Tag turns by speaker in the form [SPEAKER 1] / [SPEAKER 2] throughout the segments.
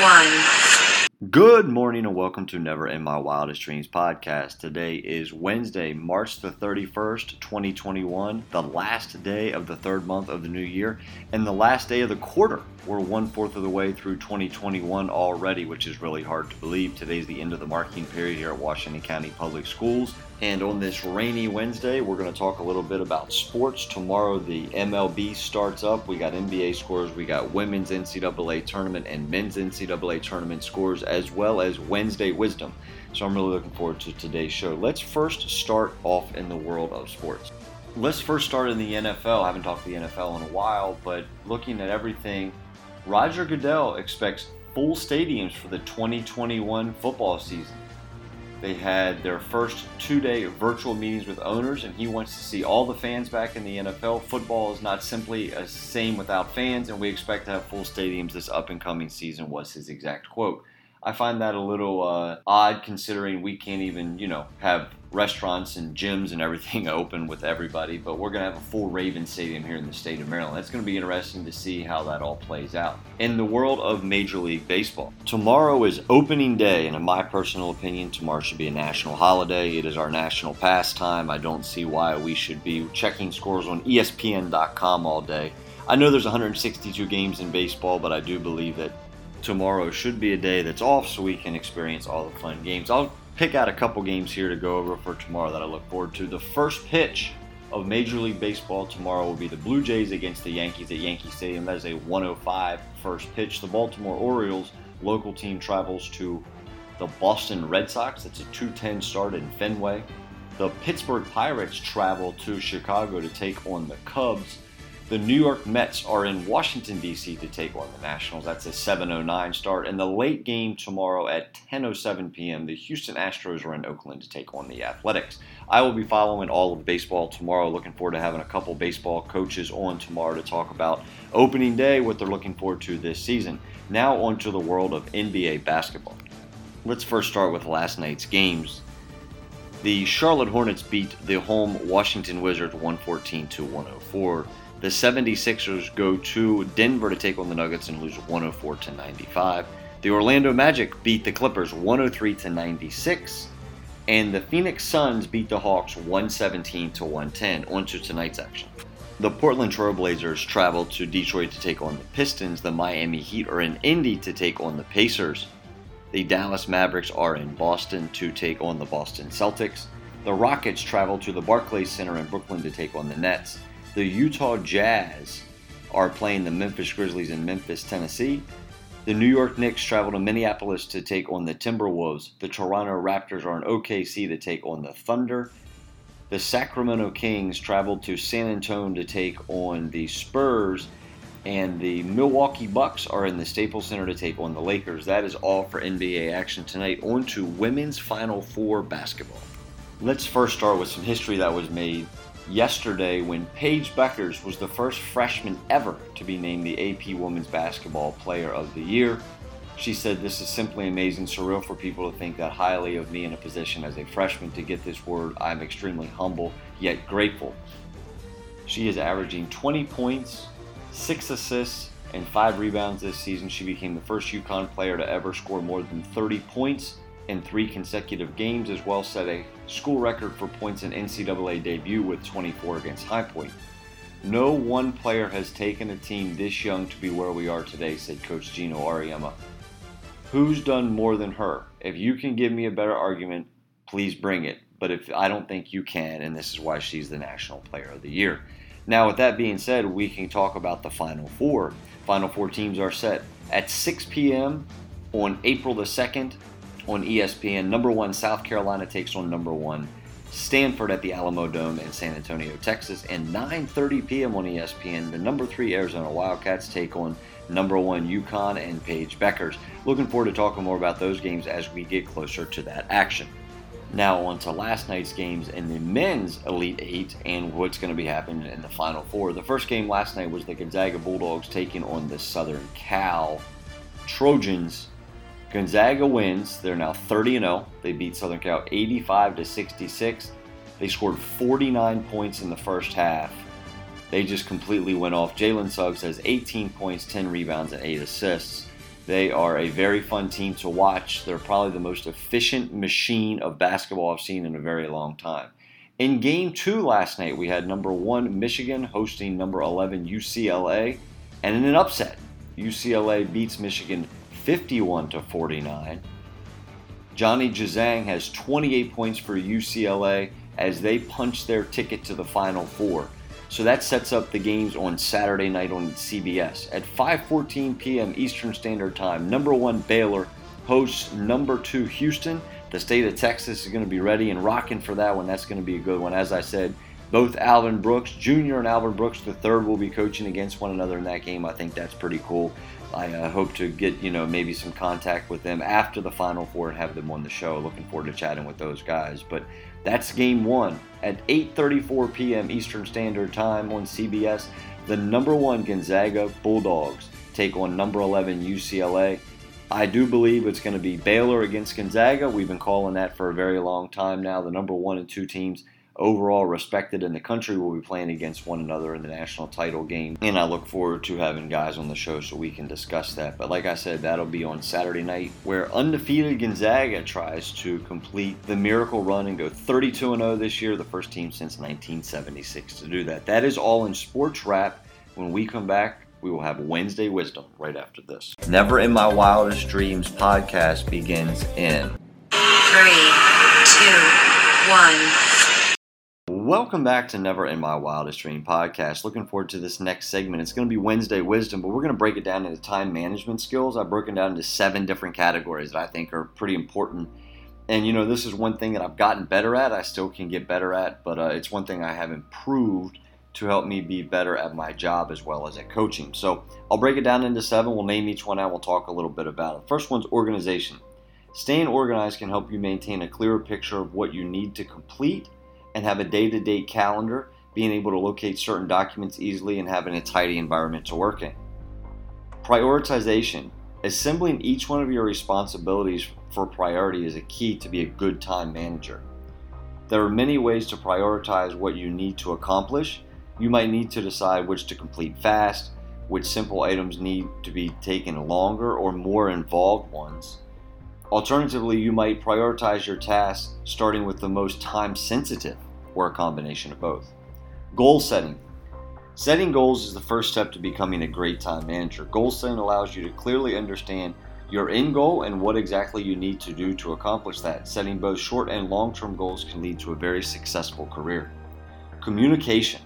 [SPEAKER 1] one.
[SPEAKER 2] Good morning and welcome to Never in My Wildest Dreams podcast. Today is Wednesday, March the 31st, 2021, the last day of the third month of the new year and the last day of the quarter. We're one fourth of the way through 2021 already, which is really hard to believe. Today's the end of the marking period here at Washington County Public Schools. And on this rainy Wednesday, we're going to talk a little bit about sports. Tomorrow, the MLB starts up. We got NBA scores, we got women's NCAA tournament and men's NCAA tournament scores, as well as Wednesday wisdom. So I'm really looking forward to today's show. Let's first start off in the world of sports. Let's first start in the NFL. I haven't talked to the NFL in a while, but looking at everything, Roger Goodell expects full stadiums for the 2021 football season. They had their first two day virtual meetings with owners, and he wants to see all the fans back in the NFL. Football is not simply a same without fans, and we expect to have full stadiums this up and coming season, was his exact quote. I find that a little uh, odd considering we can't even, you know, have restaurants and gyms and everything open with everybody, but we're going to have a full Raven Stadium here in the state of Maryland. It's going to be interesting to see how that all plays out. In the world of Major League Baseball, tomorrow is opening day, and in my personal opinion, tomorrow should be a national holiday. It is our national pastime. I don't see why we should be checking scores on ESPN.com all day. I know there's 162 games in baseball, but I do believe that tomorrow should be a day that's off so we can experience all the fun games. I'll pick out a couple games here to go over for tomorrow that I look forward to. The first pitch of Major League Baseball tomorrow will be the Blue Jays against the Yankees at Yankee Stadium. That is a 105 first pitch. The Baltimore Orioles local team travels to the Boston Red Sox. It's a 210 start in Fenway. The Pittsburgh Pirates travel to Chicago to take on the Cubs. The New York Mets are in Washington, D.C. to take on the Nationals. That's a 7.09 start. And the late game tomorrow at 10.07 p.m., the Houston Astros are in Oakland to take on the Athletics. I will be following all of baseball tomorrow. Looking forward to having a couple baseball coaches on tomorrow to talk about opening day, what they're looking forward to this season. Now, on to the world of NBA basketball. Let's first start with last night's games. The Charlotte Hornets beat the home Washington Wizards 114 to 104. The 76ers go to Denver to take on the Nuggets and lose 104 to 95. The Orlando Magic beat the Clippers 103 to 96. And the Phoenix Suns beat the Hawks 117 to 110. On to tonight's action. The Portland Trailblazers travel to Detroit to take on the Pistons. The Miami Heat are in Indy to take on the Pacers. The Dallas Mavericks are in Boston to take on the Boston Celtics. The Rockets travel to the Barclays Center in Brooklyn to take on the Nets. The Utah Jazz are playing the Memphis Grizzlies in Memphis, Tennessee. The New York Knicks travel to Minneapolis to take on the Timberwolves. The Toronto Raptors are in OKC to take on the Thunder. The Sacramento Kings travel to San Antonio to take on the Spurs. And the Milwaukee Bucks are in the Staples Center to take on the Lakers. That is all for NBA action tonight. On to women's Final Four basketball. Let's first start with some history that was made yesterday when Paige Bueckers was the first freshman ever to be named the AP Women's Basketball Player of the Year. She said, This is simply amazing, surreal for people to think that highly of me in a position as a freshman to get this word. I'm extremely humble, yet grateful. She is averaging 20 points, 6 assists, and 5 rebounds this season. She became the first UConn player to ever score more than 30 points in three consecutive games, as well set a school record for points in NCAA debut with 24 against High Point. No one player has taken a team this young to be where we are today, said Coach Geno Auriemma. Who's done more than her? If you can give me a better argument, please bring it. But if I don't think you can, and this is why she's the National Player of the Year. Now, with that being said, we can talk about the Final Four. Final Four teams are set at 6 p.m. on April the 2nd on ESPN. Number one, South Carolina takes on number one, Stanford at the Alamo Dome in San Antonio, Texas, and 9:30 p.m. on ESPN. The number three Arizona Wildcats take on number one UConn and Paige Bueckers. Looking forward to talking more about those games as we get closer to that action. Now on to last night's games in the men's Elite Eight and what's going to be happening in the Final Four. The first game last night was the Gonzaga Bulldogs taking on the Southern Cal Trojans. Gonzaga wins. They're now 30 0. They beat Southern Cal 85 to 66. They scored 49 points in the first half. They just completely went off. Jalen Suggs has 18 points, 10 rebounds, and 8 assists. They are a very fun team to watch. They're probably the most efficient machine of basketball I've seen in a very long time. In game two last night, we had number one Michigan hosting number 11 UCLA, and in an upset, UCLA beats Michigan 51 to 49. Johnny Juzang has 28 points for UCLA as they punch their ticket to the Final Four. So that sets up the games on Saturday night on CBS at 5:14 p.m. Eastern Standard Time. Number 1 Baylor hosts number 2 Houston. The state of Texas is going to be ready and rocking for that one. That's going to be a good one. As I said, both Alvin Brooks Jr. and Alvin Brooks III will be coaching against one another in that game. I think that's pretty cool. I uh, hope to get you know maybe some contact with them after the Final Four and have them on the show. Looking forward to chatting with those guys. But that's game one at 8:34 p.m. Eastern Standard Time on CBS. The number one Gonzaga Bulldogs take on number 11 UCLA. I do believe it's going to be Baylor against Gonzaga. We've been calling that for a very long time now. The number one and two teams overall respected in the country will be playing against one another in the national title game. And I look forward to having guys on the show so we can discuss that. But like I said, that'll be on Saturday night where undefeated Gonzaga tries to complete the miracle run and go 32 0 this year, the first team since 1976 to do that. That is all in sports wrap. When we come back, we will have Wednesday Wisdom right after this. Never in My Wildest Dreams podcast begins in
[SPEAKER 1] Three, two, one.
[SPEAKER 2] Welcome back to Never in My Wildest Dream podcast. Looking forward to this next segment. It's going to be Wednesday Wisdom, but we're going to break it down into time management skills. I've broken down into seven different categories that I think are pretty important. And you know, this is one thing that I've gotten better at. I still can get better at, but uh, it's one thing I have improved to help me be better at my job as well as at coaching. So I'll break it down into seven. We'll name each one out. We'll talk a little bit about it. First one's organization. Staying organized can help you maintain a clearer picture of what you need to complete and have a day to day calendar, being able to locate certain documents easily and having a tidy environment to work in. Prioritization. Assembling each one of your responsibilities for priority is a key to be a good time manager. There are many ways to prioritize what you need to accomplish. You might need to decide which to complete fast, which simple items need to be taken longer or more involved ones. Alternatively, you might prioritize your tasks starting with the most time sensitive, or a combination of both. Goal setting. Setting goals is the first step to becoming a great time manager. Goal setting allows you to clearly understand your end goal and what exactly you need to do to accomplish that. Setting both short and long term goals can lead to a very successful career. Communication.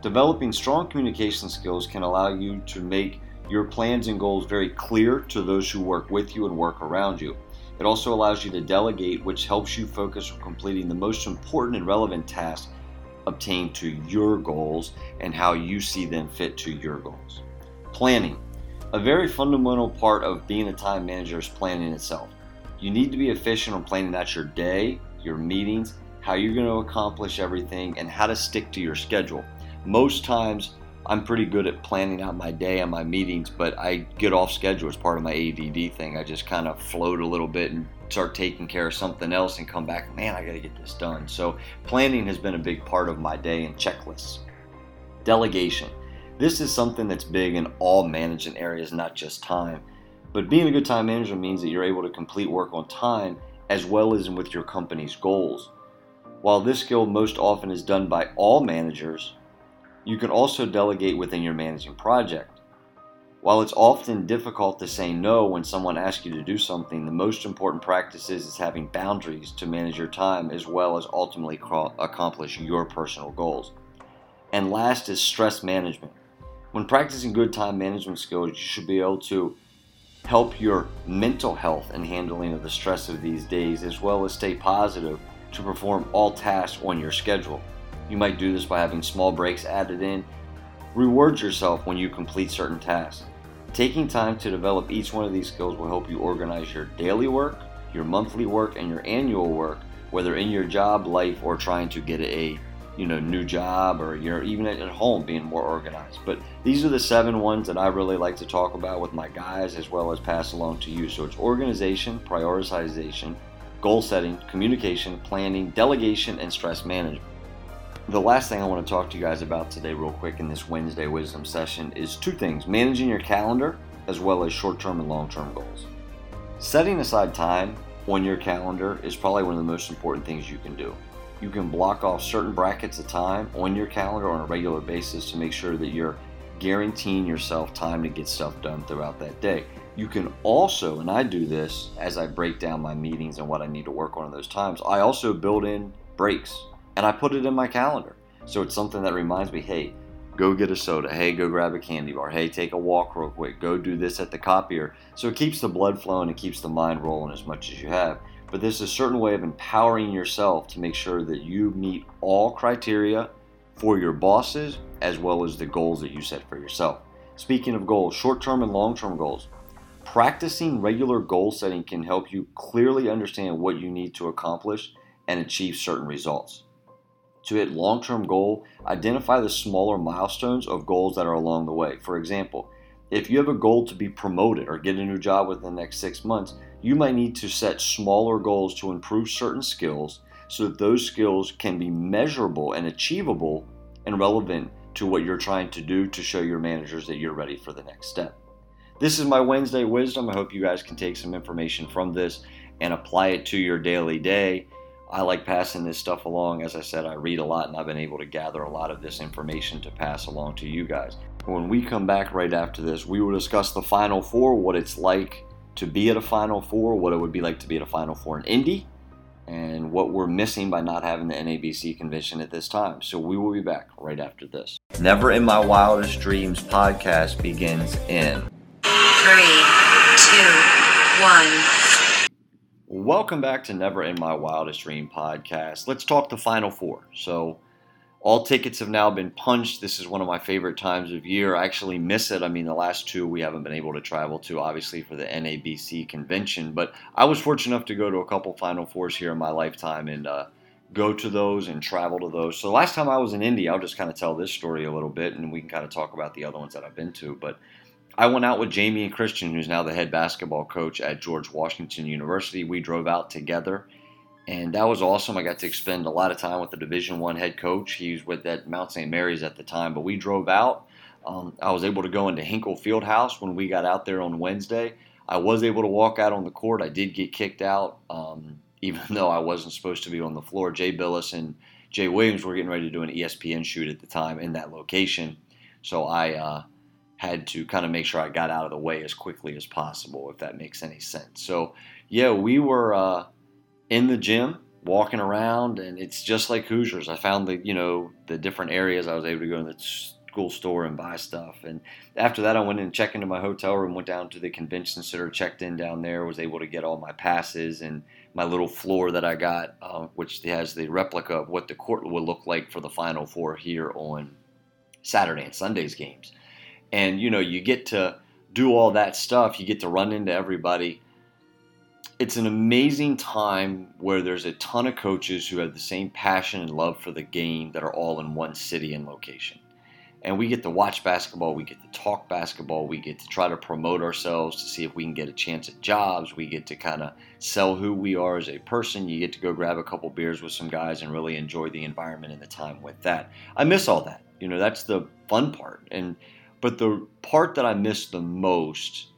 [SPEAKER 2] Developing strong communication skills can allow you to make your plans and goals very clear to those who work with you and work around you. It also allows you to delegate, which helps you focus on completing the most important and relevant tasks obtained to your goals and how you see them fit to your goals. Planning. A very fundamental part of being a time manager is planning itself. You need to be efficient on planning out your day, your meetings, how you're going to accomplish everything, and how to stick to your schedule. Most times, I'm pretty good at planning out my day and my meetings, but I get off schedule as part of my ADD thing. I just kind of float a little bit and start taking care of something else and come back, man, I got to get this done. So, planning has been a big part of my day and checklists. Delegation. This is something that's big in all management areas, not just time. But being a good time manager means that you're able to complete work on time as well as with your company's goals. While this skill most often is done by all managers, you can also delegate within your managing project. While it's often difficult to say no when someone asks you to do something, the most important practice is, having boundaries to manage your time as well as ultimately accomplish your personal goals. And last is stress management. When practicing good time management skills, you should be able to help your mental health and handling of the stress of these days, as well as stay positive to perform all tasks on your schedule. You might do this by having small breaks added in. Reward yourself when you complete certain tasks. Taking time to develop each one of these skills will help you organize your daily work, your monthly work, and your annual work, whether in your job, life, or trying to get a you know new job or you're even at home being more organized. But these are the seven ones that I really like to talk about with my guys as well as pass along to you. So it's organization, prioritization, goal setting, communication, planning, delegation, and stress management. The last thing I want to talk to you guys about today, real quick, in this Wednesday wisdom session is two things managing your calendar as well as short term and long term goals. Setting aside time on your calendar is probably one of the most important things you can do. You can block off certain brackets of time on your calendar on a regular basis to make sure that you're guaranteeing yourself time to get stuff done throughout that day. You can also, and I do this as I break down my meetings and what I need to work on in those times, I also build in breaks and I put it in my calendar. So it's something that reminds me, hey, go get a soda. Hey, go grab a candy bar. Hey, take a walk real quick. Go do this at the copier. So it keeps the blood flowing and keeps the mind rolling as much as you have. But there's a certain way of empowering yourself to make sure that you meet all criteria for your bosses as well as the goals that you set for yourself. Speaking of goals, short term and long term goals, practicing regular goal setting can help you clearly understand what you need to accomplish and achieve certain results. To hit long term goal, identify the smaller milestones of goals that are along the way. For example, if you have a goal to be promoted or get a new job within the next six months, you might need to set smaller goals to improve certain skills so that those skills can be measurable and achievable and relevant to what you're trying to do to show your managers that you're ready for the next step. This is my Wednesday wisdom. I hope you guys can take some information from this and apply it to your daily day I like passing this stuff along. As I said, I read a lot and I've been able to gather a lot of this information to pass along to you guys. When we come back right after this, we will discuss the Final Four, what it's like to be at a Final Four, what it would be like to be at a Final Four in Indy, and what we're missing by not having the NABC convention at this time. So we will be back right after this. Never in My Wildest Dreams podcast begins in
[SPEAKER 1] Three, two, one.
[SPEAKER 2] Welcome back to Never in My Wildest Dream podcast. Let's talk the Final Four. So, all tickets have now been punched. This is one of my favorite times of year. I actually miss it. I mean, the last two we haven't been able to travel to, obviously, for the NABC convention. But I was fortunate enough to go to a couple Final Fours here in my lifetime and uh, go to those and travel to those. So, the last time I was in Indy, I'll just kind of tell this story a little bit and we can kind of talk about the other ones that I've been to. But I went out with Jamion Christian, who's now the head basketball coach at George Washington University. We drove out together, and that was awesome. I got to spend a lot of time with the Division One head coach. He was with at Mount St. Mary's at the time, but we drove out. Um, I was able to go into Hinkle Fieldhouse when we got out there on Wednesday. I was able to walk out on the court. I did get kicked out, um, even though I wasn't supposed to be on the floor. Jay Bilas and Jay Williams were getting ready to do an ESPN shoot at the time in that location, so I. Uh, had to kind of make sure I got out of the way as quickly as possible, if that makes any sense. So, yeah, we were uh, in the gym walking around, and it's just like Hoosiers. I found the you know the different areas I was able to go in the school store and buy stuff. And after that, I went and checked into my hotel room, went down to the convention center, checked in down there, was able to get all my passes and my little floor that I got, uh, which has the replica of what the court will look like for the Final Four here on Saturday and Sunday's games and you know you get to do all that stuff you get to run into everybody. It's an amazing time where there's a ton of coaches who have the same passion and love for the game that are all in one city and location. And we get to watch basketball we get to talk basketball we get to try to promote ourselves to see if we can get a chance at jobs we get to kind of sell who we are as a person you get to go grab a couple beers with some guys and really enjoy the environment and the time with that. I miss all that you know that's the fun part. And but the part that I miss the most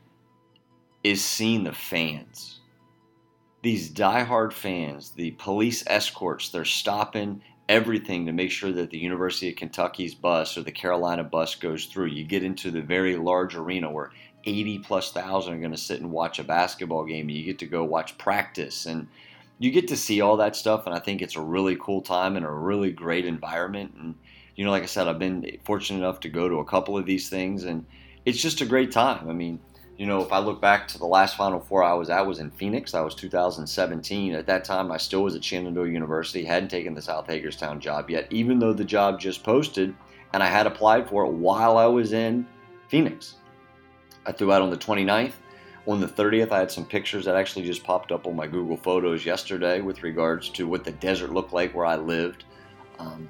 [SPEAKER 2] is seeing the fans. These diehard fans, the police escorts, they're stopping everything to make sure that the University of Kentucky's bus or the Carolina bus goes through. You get into the very large arena where 80 plus thousand are going to sit and watch a basketball game and you get to go watch practice and you get to see all that stuff and I think it's a really cool time and a really great environment and you know, like I said, I've been fortunate enough to go to a couple of these things, and it's just a great time. I mean, You know, if I look back to the last Final Four I was at was in Phoenix. That was 2017. At that time, I still was at Shenandoah University, hadn't taken the South Hagerstown job yet, even though the job just posted, and I had applied for it while I was in Phoenix. I threw out on the 29th. On the 30th, I had some pictures that actually just popped up on my Google Photos yesterday with regards to what the desert looked like where I lived. Um,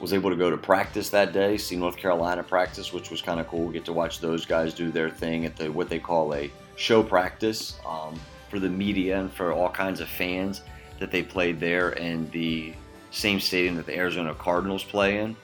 [SPEAKER 2] was able to go to practice that day, see North Carolina practice, which was kind of cool. Get to watch those guys do their thing at the what they call a show practice um, for the media and for all kinds of fans that they played there in the same stadium that the Arizona Cardinals play in.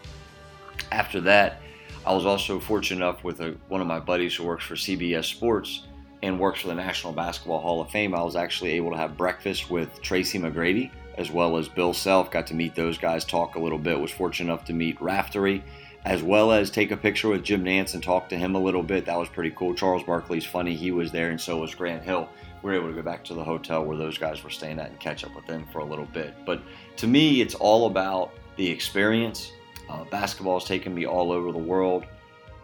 [SPEAKER 2] After that, I was also fortunate enough with a, one of my buddies who works for CBS Sports and works for the National Basketball Hall of Fame. I was actually able to have breakfast with Tracy McGrady as well as Bill Self. Got to meet those guys, talk a little bit. Was fortunate enough to meet Raftery, as well as take a picture with Jim Nantz and talk to him a little bit. That was pretty cool. Charles Barkley's funny. He was there, and so was Grant Hill. We were able to go back to the hotel where those guys were staying at and catch up with them for a little bit. But to me, it's all about the experience. Uh, basketball has taken me all over the world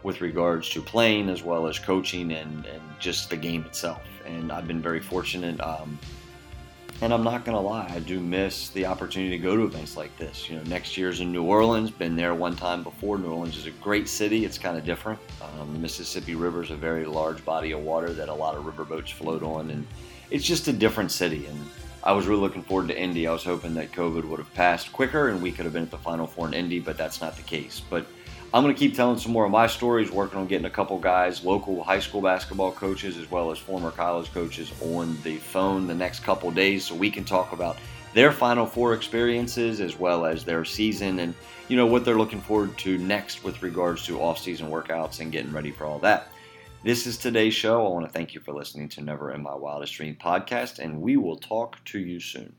[SPEAKER 2] with regards to playing as well as coaching and, and just the game itself. And I've been very fortunate. Um, and I'm not going to lie, I do miss the opportunity to go to events like this. You know, next year's in New Orleans, been there one time before. New Orleans is a great city, it's kind of different. Um, the Mississippi River is a very large body of water that a lot of riverboats float on, and it's just a different city. And I was really looking forward to Indy. I was hoping that COVID would have passed quicker and we could have been at the Final Four in Indy, but that's not the case. But I'm going to keep telling some more of my stories, working on getting a couple guys, local high school basketball coaches, as well as former college coaches, on the phone the next couple days so we can talk about their Final Four experiences as well as their season and you know what they're looking forward to next with regards to off-season workouts and getting ready for all that. This is today's show. I want to thank you for listening to Never in My Wildest Dream podcast, and we will talk to you soon.